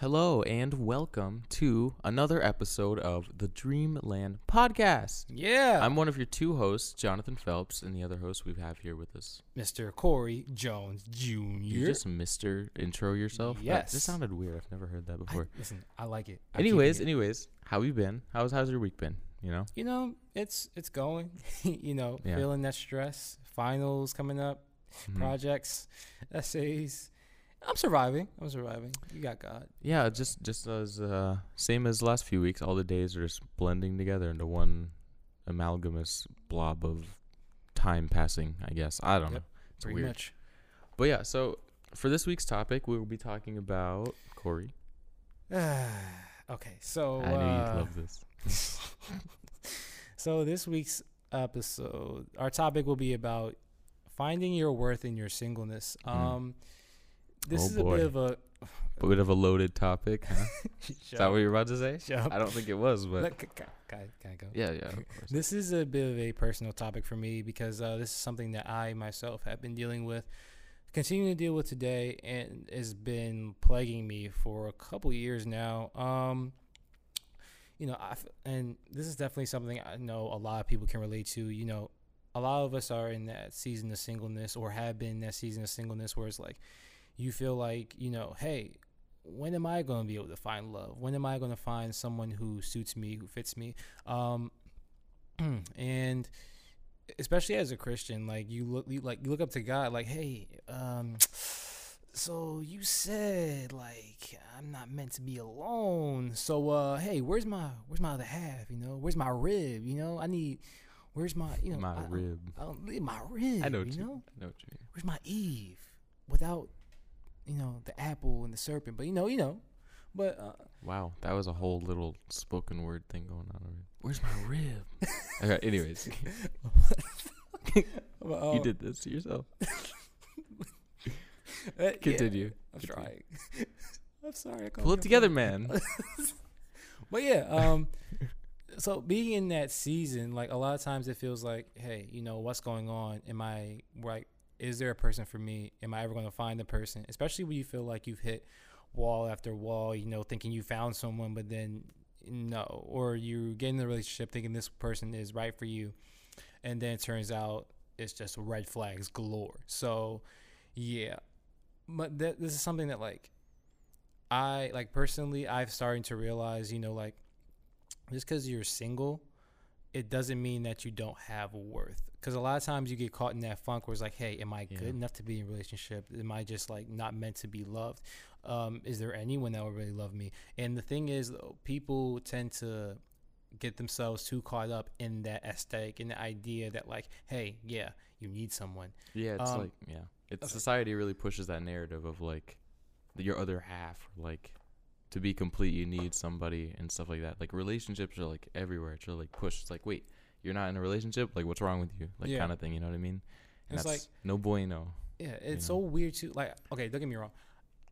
Hello and welcome to another episode of the Dreamland Podcast. Yeah. I'm one of your two hosts, Jonathan Phelps, and the other host we have here with us. Mr. Corey Jones Jr. You just Mr. Intro yourself? That Yes. just sounded weird. I've never heard that I- before. listen, I like it. I'm anyways, it. anyways, how you been? How's how's your week been? You know? you know, it's it's going. you know, Yeah. feeling that stress. Finals coming up, Mhm. projects, essays. I'm surviving. I'm surviving. You got God. Yeah, just just as uh same as last few weeks, all the days are just blending together into one amalgamous blob of time passing, I guess. I don't Yep, know. It's Pretty weird. much. But yeah, so for this week's topic, we will be talking about Corey. okay, so I knew uh, you'd love this. so this week's episode, our topic will be about finding your worth in your singleness. Mm. Um, this Oh, is a boy. bit of a. Bit of a loaded topic. Huh? Is that what you're about to say? I don't think it was, but Look, can, can, can I go? yeah, yeah. This is a bit of a personal topic for me because uh, this is something that I myself have been dealing with, continuing to deal with today, and has been plaguing me for a couple years now. Um, you know, I f- and this is definitely something I know a lot of people can relate to. You know, a lot of us are in that season of singleness or have been in that season of singleness where it's like you feel like you know, hey, when am I going to be able to find love? When am I going to find someone who suits me, who fits me? Um, and especially as a Christian, like you look, you, like you look up to God, like, hey, um, so you said like I'm not meant to be alone. So, uh, hey, where's my where's my other half? You know, where's my rib? You know, I need. Where's my you know my I, rib. I don't my rib. I know what you you, know. I know what you mean. Where's my Eve? Without, you know, the apple and the serpent. But you know, you know. But uh, Wow, that was a whole little spoken word thing going on. Over. Where's my rib? okay, anyways, you did this to yourself. uh, yeah, Continue. I'm Continue. trying. I'm sorry. I Pull it together, man. But yeah, um, so being in that season, like a lot of times it feels like, hey, you know, what's going on? Am I right? Is there a person for me? Am I ever going to find the person? Especially when you feel like you've hit wall after wall, you know, thinking you found someone, but then no, or you get in the relationship thinking this person is right for you, and then it turns out it's just red flags galore. So, yeah, but that, this is something that like I like personally I've starting to realize, you know, like just because you're single, it doesn't mean that you don't have worth. Because a lot of times you get caught in that funk where it's like, hey, am I Yeah. good enough to be in a relationship? Am I just like not meant to be loved? Um, is there anyone that would really love me? And the thing is, people tend to get themselves too caught up in that aesthetic and the idea that like, hey, yeah, you need someone. Yeah, it's Um, like yeah, it's society really pushes that narrative of like your other half, like to be complete, you need somebody and stuff like that. Like relationships are like everywhere. It's really like pushed. It's like wait, you're not in a relationship. Like what's wrong with you? Like Yeah. kind of thing. You know what I mean? And It's that's like- no bueno. Yeah, it's know? so weird too. Like, okay, don't get me wrong.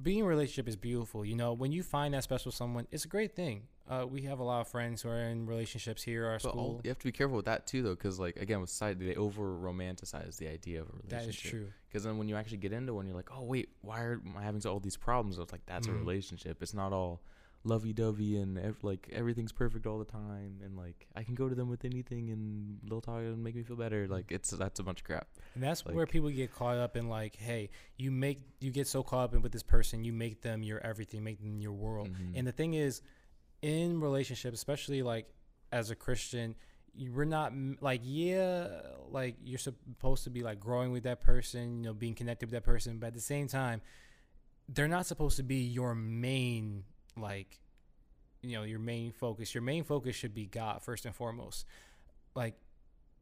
Being in a relationship is beautiful. You know, when you find that special someone, it's a great thing. Uh, we have a lot of friends who are in relationships here at our But school. all, you have to be careful with that too, though, because like again, with society, they over romanticize the idea of a relationship. that is true. Because then when you actually get into one, you're like, oh wait, why are am I having all these problems? It's like that's a Mhm. relationship. It's not all lovey dovey and ev- like everything's perfect all the time, and like I can go to them with anything and they'll talk and make me feel better. Like it's that's a bunch of crap. And that's where people get caught up in like, hey, you make you get so caught up in with this person, you make them your everything, make them your world. Mhm. And the thing is, in relationships, especially like as a Christian, we're not like yeah, like you're supposed to be like growing with that person, you know, being connected with that person, but at the same time, they're not supposed to be your main like, you know, your main focus. Your main focus should be God first and foremost. Like,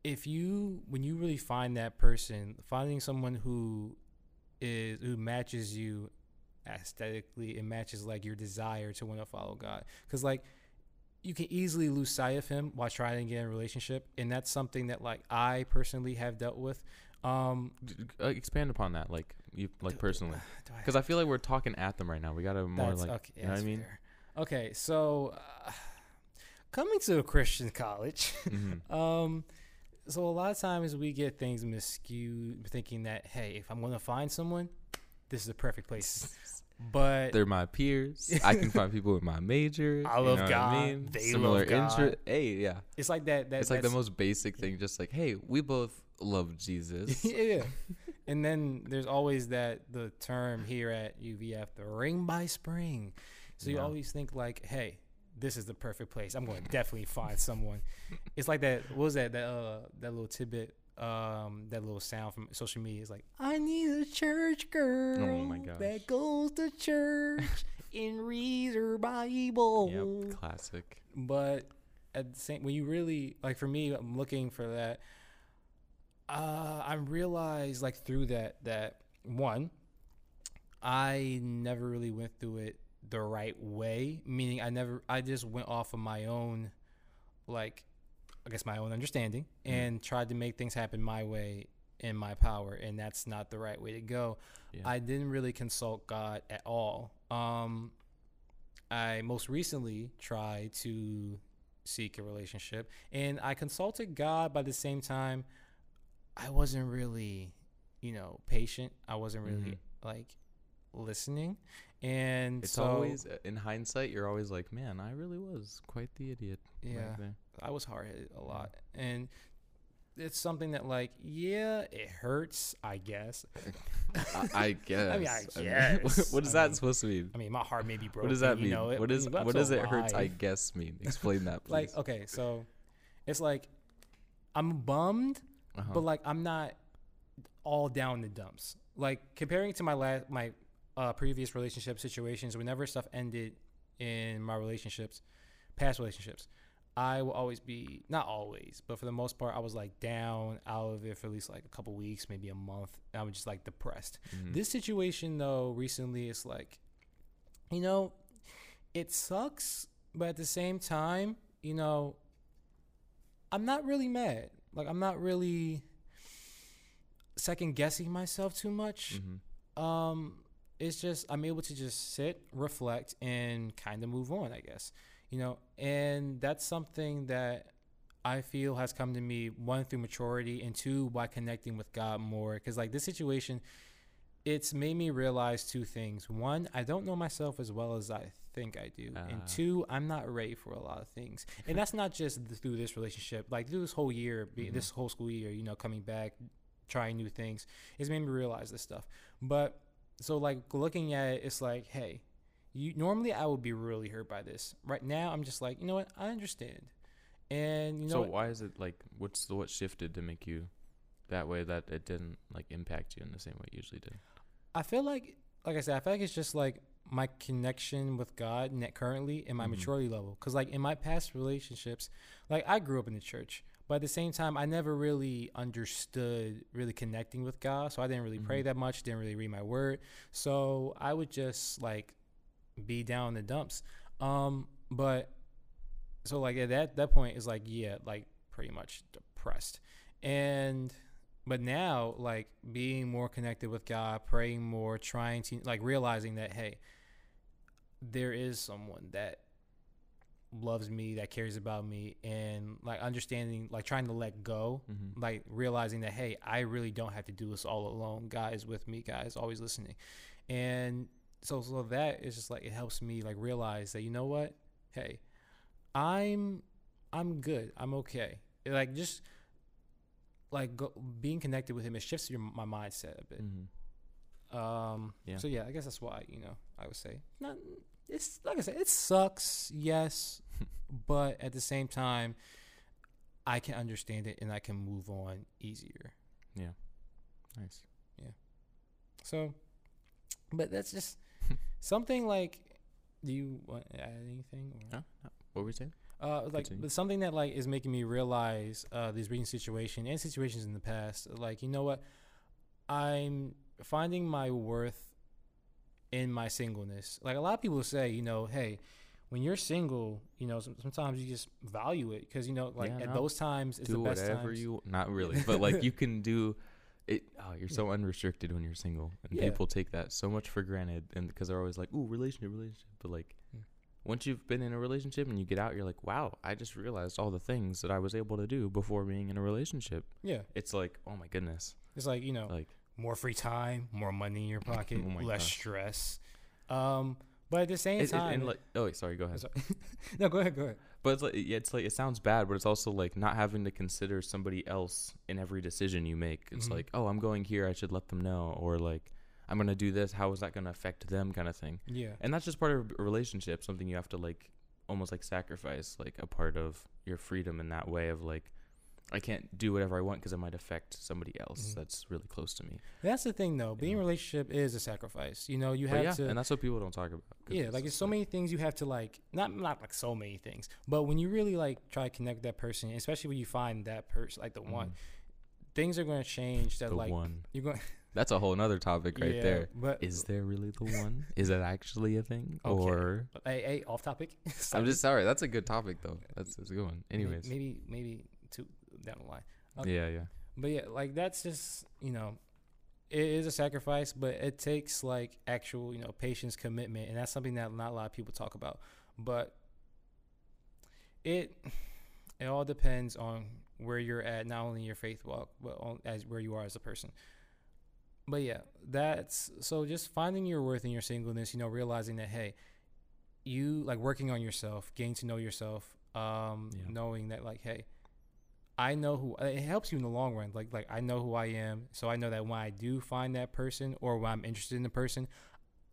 if you when you really find that person, finding someone who is who matches you aesthetically it matches like your desire to want to follow god because like you can easily lose sight of him while trying to get in a relationship and that's something that like i personally have dealt with um uh, expand upon that, like you like do- personally, do I because I feel like we're talking at them right now. We gotta more like okay, you know what I mean. fair. Okay, so uh, coming to a Christian college, Mhm. um, so a lot of times we get things miscued, thinking that hey, if I'm gonna find someone, this is the perfect place. but They're my peers. I can find people with my major. I you love know God. I mean? They Similar love God. interest. Hey, yeah. it's like that. that it's like the most basic thing. Just like, hey, we both love Jesus. yeah. And then there's always that the term here at UVF, the ring by spring. So you Yeah. always think like, hey, this is the perfect place. I'm going to definitely find someone. It's like that. What was that? That uh, that little tidbit. Um, that little sound from social media is like, I need a church girl Oh my gosh. that goes to church and reads her Bible. Yep, classic. but at the same when you really like for me i'm looking for that uh i realized like through that that one i never really went through it the right way meaning i never i just went off of my own like i guess my own understanding Mhm. and tried to make things happen my way in my power and that's not the right way to go Yeah. i didn't really consult god at all um i most recently tried to seek a relationship and i consulted god by the same time i wasn't really you know patient i wasn't really Mhm. like listening and It's so always uh, in hindsight. You're always like, man, I really was quite the idiot. yeah there." I was hard headed a lot. And it's something that like, yeah, it hurts, I guess. I, I guess. I mean, I what- guess. what is I that mean, supposed to mean? I mean, my heart may be broken. What does that you mean? know, it- what is what does it hurts? I guess mean. Explain that, please. like okay, so it's like I'm bummed, uh-huh. but like I'm not all down the dumps. Like comparing to my last my uh, previous relationship situations, whenever stuff ended in my relationships, past relationships, I will always be not always, but for the most part, I was like down out of it for at least like a couple weeks, maybe a month. I was just like depressed. Mhm. This situation though, recently, it's like, you know, it sucks, but at the same time, you know, I'm not really mad. Like I'm not really second guessing myself too much. Mhm. Um, it's just I'm able to just sit, reflect, and kind of move on. I guess you know, and that's something that I feel has come to me one through maturity, and two by connecting with God more. Because like this situation, it's made me realize two things. One, I don't know myself as well as I think I do, and Ah. two, I'm not ready for a lot of things. And that's not just through this relationship. Like through this whole year, Mhm. this whole school year, you know, coming back, trying new things, it's made me realize this stuff. But so like looking at it, it's like, hey, you normally I would be really hurt by this. Right now, I'm just like, you know what, I understand. And you know, so what? why is it like? What's the what shifted to make you that way that it didn't like impact you in the same way it usually did? I feel like, like I said, I feel like it's just like my connection with God net currently and my Mhm. maturity level. Because like in my past relationships, like I grew up in the church, but at the same time, I never really understood really connecting with God. So I didn't really pray Mhm. that much, didn't really read my word. So I would just like be down in the dumps. Um, but so like at that that point is like yeah, like pretty much depressed, and but now like being more connected with God, praying more, trying to like realizing that hey, there is someone that loves me, that cares about me, and like understanding, like trying to let go, Mm-hmm. like realizing that hey, I really don't have to do this all alone. God is with me. God is always listening, and so so that is just like it helps me like realize that you know what, hey, I'm I'm good. I'm okay. It, like just like go, being connected with him, it shifts your my mindset a bit. Mm-hmm. Um, Yeah. So yeah, I guess that's why you know I would say not. It's like I said, it sucks, yes, but at the same time, I can understand it and I can move on easier. Yeah. Nice. Yeah. So, but that's just something like. Do you want to add anything? Or? Huh? No, What were we saying? Uh, like Continue. but something that like is making me realize uh, these recent situation and situations in the past. Like you know what, I'm finding my worth in my singleness. Like a lot of people say, you know, hey, when you're single, you know, some, sometimes you just value it because you know, like Yeah, at no. those times, it's do the best whatever times. you not really, but like you can do it. Oh, you're so unrestricted when you're single, and Yeah. people take that so much for granted, and because they're always like, "Ooh, relationship, relationship," but like. Mm. Once you've been in a relationship and you get out, you're like, wow, I just realized all the things that I was able to do before being in a relationship. yeah, It's like, oh my goodness. it's like you know, Like, more free time, more money in your pocket, Oh less gosh. stress. Um, but at the same It- it- time, and like, oh, wait, sorry, go ahead. Sorry. no, go ahead, go ahead. But it's like, yeah, it's like it sounds bad, but it's also like not having to consider somebody else in every decision you make. It's Mhm. like, oh, I'm going here, I should let them know, or like, I'm gonna do this. How is that gonna affect them, kind of thing. Yeah, And that's just part of a relationship, something you have to like, almost like sacrifice, like a part of your freedom in that way of like, I can't do whatever I want because it might affect somebody else Mhm. that's really close to me. that's the thing though. Being in a relationship is a sacrifice. You know, you But have yeah, to. and that's what people don't talk about. yeah, like it's so many things you have to like. Not not like so many things, but when you really like try to connect with that person, especially when you find that person like the one, Mhm. things are going to change. That the like one. you're going. That's a whole nother topic right yeah, there. But Is there really the one? Is it actually a thing? Okay. Or hey, hey, off topic. I'm just sorry. That's a good topic though. That's, that's a good one. Anyways. maybe maybe two down the line. okay. Yeah, yeah. But yeah, like that's just you know, it is a sacrifice, but it takes like actual you know patience, commitment, and that's something that not a lot of people talk about. But it it all depends on where you're at, not only in your faith walk, but on, as where you are as a person. But yeah, that's so just finding your worth in your singleness. You know, realizing that hey, you like working on yourself, getting to know yourself, um, Yeah. knowing that like hey. I know who it helps you in the long run. Like like I know who I am, so I know that when I do find that person or when I'm interested in the person,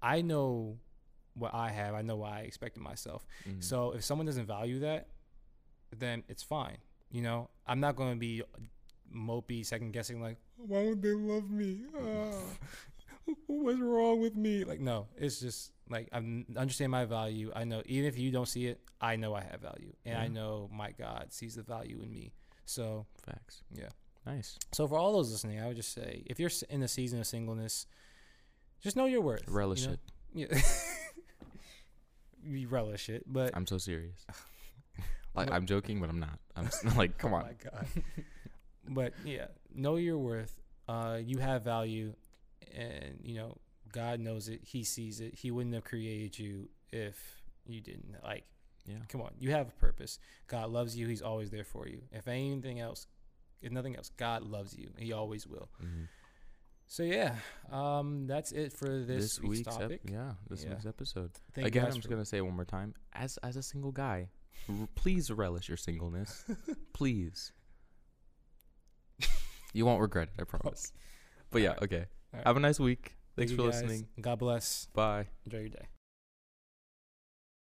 I know what I have. I know what I expect of myself. Mhm. So if someone doesn't value that, then it's fine. You know, I'm not going to be mopey, second guessing like, why would they love me? Ah, what's wrong with me? Like no, it's just like I understand my value. I know even if you don't see it, I know I have value, and I know my God sees the value in me. So facts. yeah. Nice. So for all those listening, I would just say if you're in a season of singleness, just know your worth. Relish you know? it. Yeah. you relish it, but I'm so serious. like I'm joking, but I'm not. I'm s- like, come oh on. my god. but yeah, know your worth. Uh, you have value, and you know God knows it. He sees it. He wouldn't have created you if you didn't. Like, Yeah. come on, you have a purpose. God loves you. He's always there for you. If anything else, if nothing else, God loves you. He always will. Mhm. So yeah, um, that's it for this, This, week's, week's, ep- yeah, this Yeah. week's episode. Thank Again, I'm just gonna say it one more time. As as a single guy, r- please relish your singleness. please. you won't regret it, I promise. But yeah, okay. Alright. Have a nice week. Thanks Thank for listening. God bless. Bye. Enjoy your day.